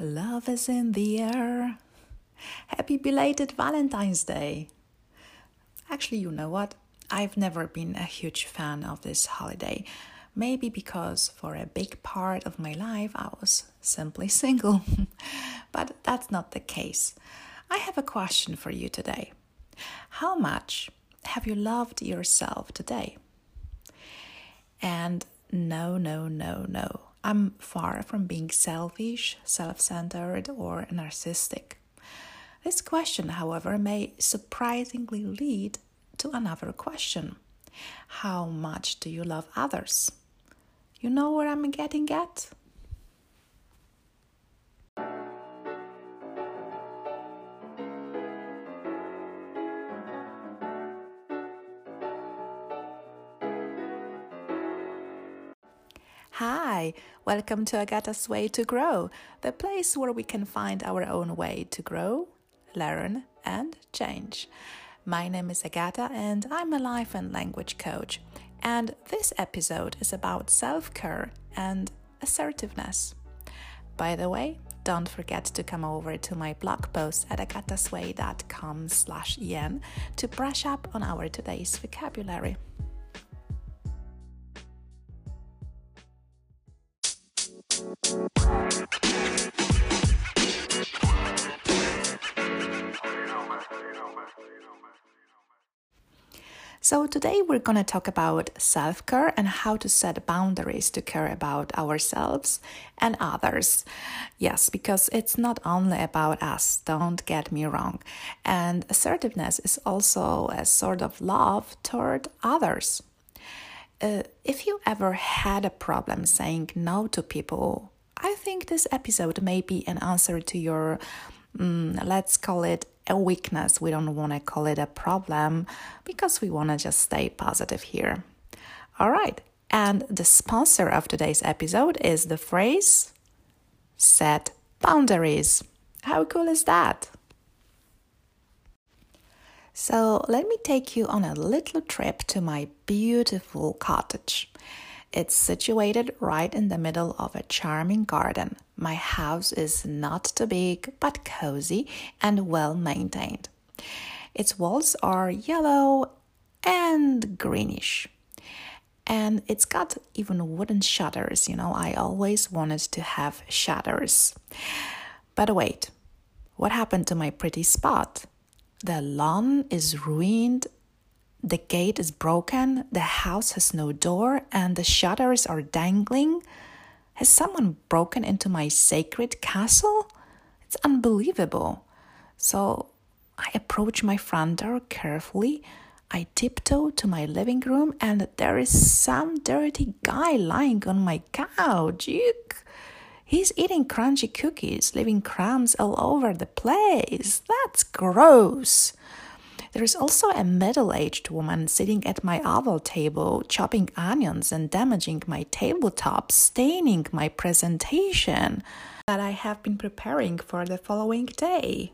Love is in the air. Happy belated Valentine's Day. Actually, you know what? I've never been a huge fan of this holiday. Maybe because for a big part of my life I was simply single. but that's not the case. I have a question for you today. How much have you loved yourself today? And no, no, no, no. I'm far from being selfish, self centered, or narcissistic. This question, however, may surprisingly lead to another question How much do you love others? You know where I'm getting at? Hi, welcome to Agata's Way to Grow, the place where we can find our own way to grow, learn, and change. My name is Agata, and I'm a life and language coach. And this episode is about self care and assertiveness. By the way, don't forget to come over to my blog post at agatasway.com slash en to brush up on our today's vocabulary. Today we're going to talk about self care and how to set boundaries to care about ourselves and others. Yes, because it's not only about us, don't get me wrong. And assertiveness is also a sort of love toward others. Uh, if you ever had a problem saying no to people, I think this episode may be an answer to your, um, let's call it a weakness. We don't want to call it a problem because we want to just stay positive here. All right. And the sponsor of today's episode is the phrase set boundaries. How cool is that? So, let me take you on a little trip to my beautiful cottage. It's situated right in the middle of a charming garden. My house is not too big, but cozy and well maintained. Its walls are yellow and greenish. And it's got even wooden shutters. You know, I always wanted to have shutters. But wait, what happened to my pretty spot? The lawn is ruined the gate is broken, the house has no door, and the shutters are dangling. Has someone broken into my sacred castle? It's unbelievable. So I approach my front door carefully. I tiptoe to my living room, and there is some dirty guy lying on my couch. Yuck! He's eating crunchy cookies, leaving crumbs all over the place. That's gross. There is also a middle aged woman sitting at my oval table, chopping onions and damaging my tabletop, staining my presentation that I have been preparing for the following day.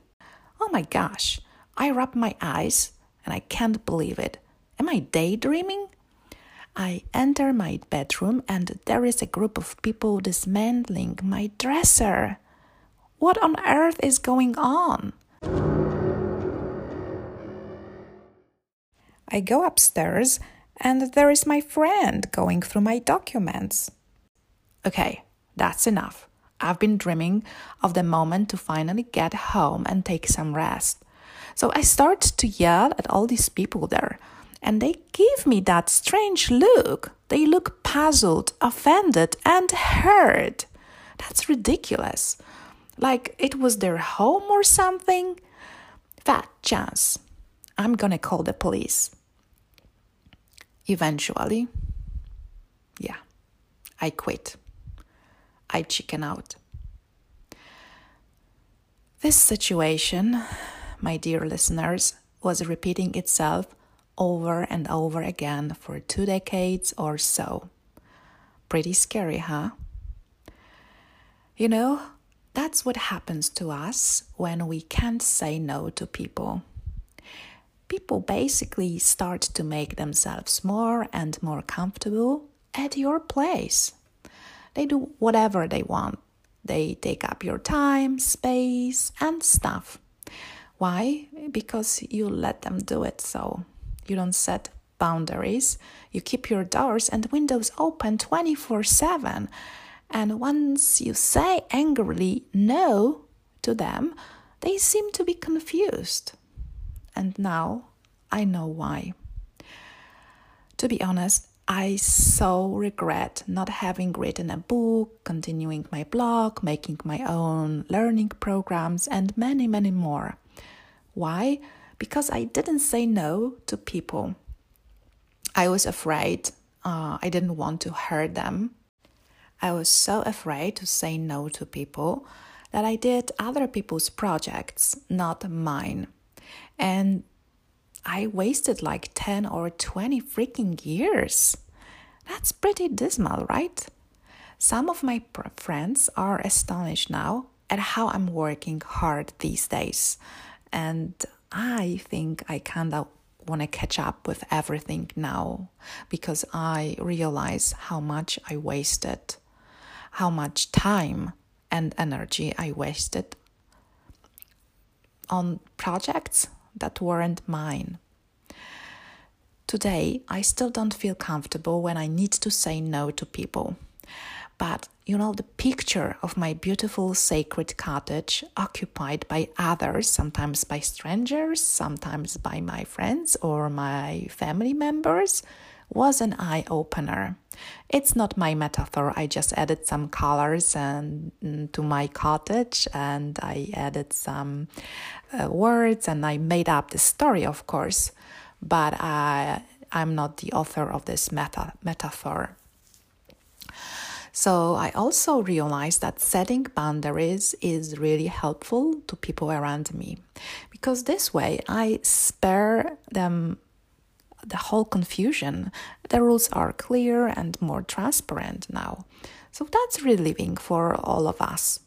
Oh my gosh, I rub my eyes and I can't believe it. Am I daydreaming? I enter my bedroom and there is a group of people dismantling my dresser. What on earth is going on? I go upstairs and there is my friend going through my documents. Okay, that's enough. I've been dreaming of the moment to finally get home and take some rest. So I start to yell at all these people there, and they give me that strange look. They look puzzled, offended, and hurt. That's ridiculous. Like it was their home or something. Fat chance. I'm gonna call the police eventually, yeah, I quit. I chicken out. This situation, my dear listeners, was repeating itself over and over again for two decades or so. Pretty scary, huh? You know, that's what happens to us when we can't say no to people people basically start to make themselves more and more comfortable at your place. They do whatever they want. They take up your time, space, and stuff. Why? Because you let them do it so. You don't set boundaries. You keep your doors and windows open 24 7. And once you say angrily no to them, they seem to be confused. And now I know why. To be honest, I so regret not having written a book, continuing my blog, making my own learning programs, and many, many more. Why? Because I didn't say no to people. I was afraid. Uh, I didn't want to hurt them. I was so afraid to say no to people that I did other people's projects, not mine. And I wasted like 10 or 20 freaking years. That's pretty dismal, right? Some of my friends are astonished now at how I'm working hard these days. And I think I kind of want to catch up with everything now because I realize how much I wasted, how much time and energy I wasted on projects that weren't mine. Today, I still don't feel comfortable when I need to say no to people. But you know, the picture of my beautiful sacred cottage occupied by others, sometimes by strangers, sometimes by my friends or my family members, was an eye opener. It's not my metaphor. I just added some colors and mm, to my cottage, and I added some uh, words, and I made up the story, of course. But I, I'm not the author of this meta- metaphor. So I also realized that setting boundaries is really helpful to people around me because this way I spare them the whole confusion. The rules are clear and more transparent now. So that's relieving for all of us.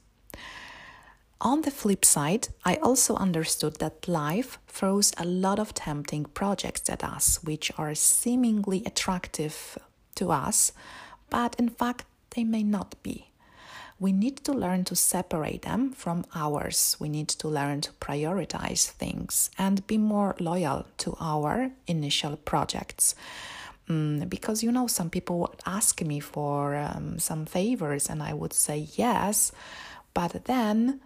On the flip side, I also understood that life throws a lot of tempting projects at us, which are seemingly attractive to us, but in fact, they may not be. We need to learn to separate them from ours. We need to learn to prioritize things and be more loyal to our initial projects. Mm, because you know, some people would ask me for um, some favors, and I would say yes, but then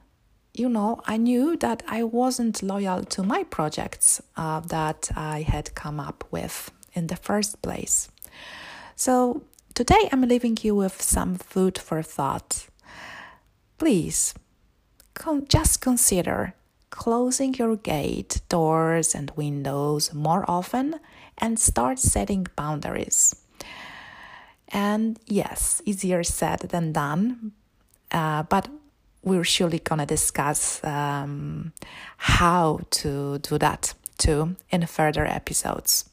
you know, I knew that I wasn't loyal to my projects uh, that I had come up with in the first place. So Today I'm leaving you with some food for thought. Please, con- just consider closing your gate, doors, and windows more often and start setting boundaries. And yes, easier said than done, uh, but we're surely gonna discuss um, how to do that too in further episodes.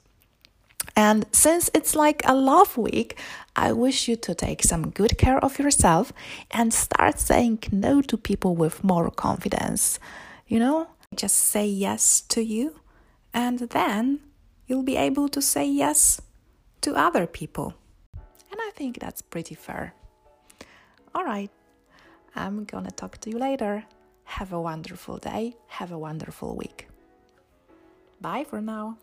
And since it's like a love week, I wish you to take some good care of yourself and start saying no to people with more confidence. You know, just say yes to you, and then you'll be able to say yes to other people. And I think that's pretty fair. All right, I'm gonna talk to you later. Have a wonderful day, have a wonderful week. Bye for now.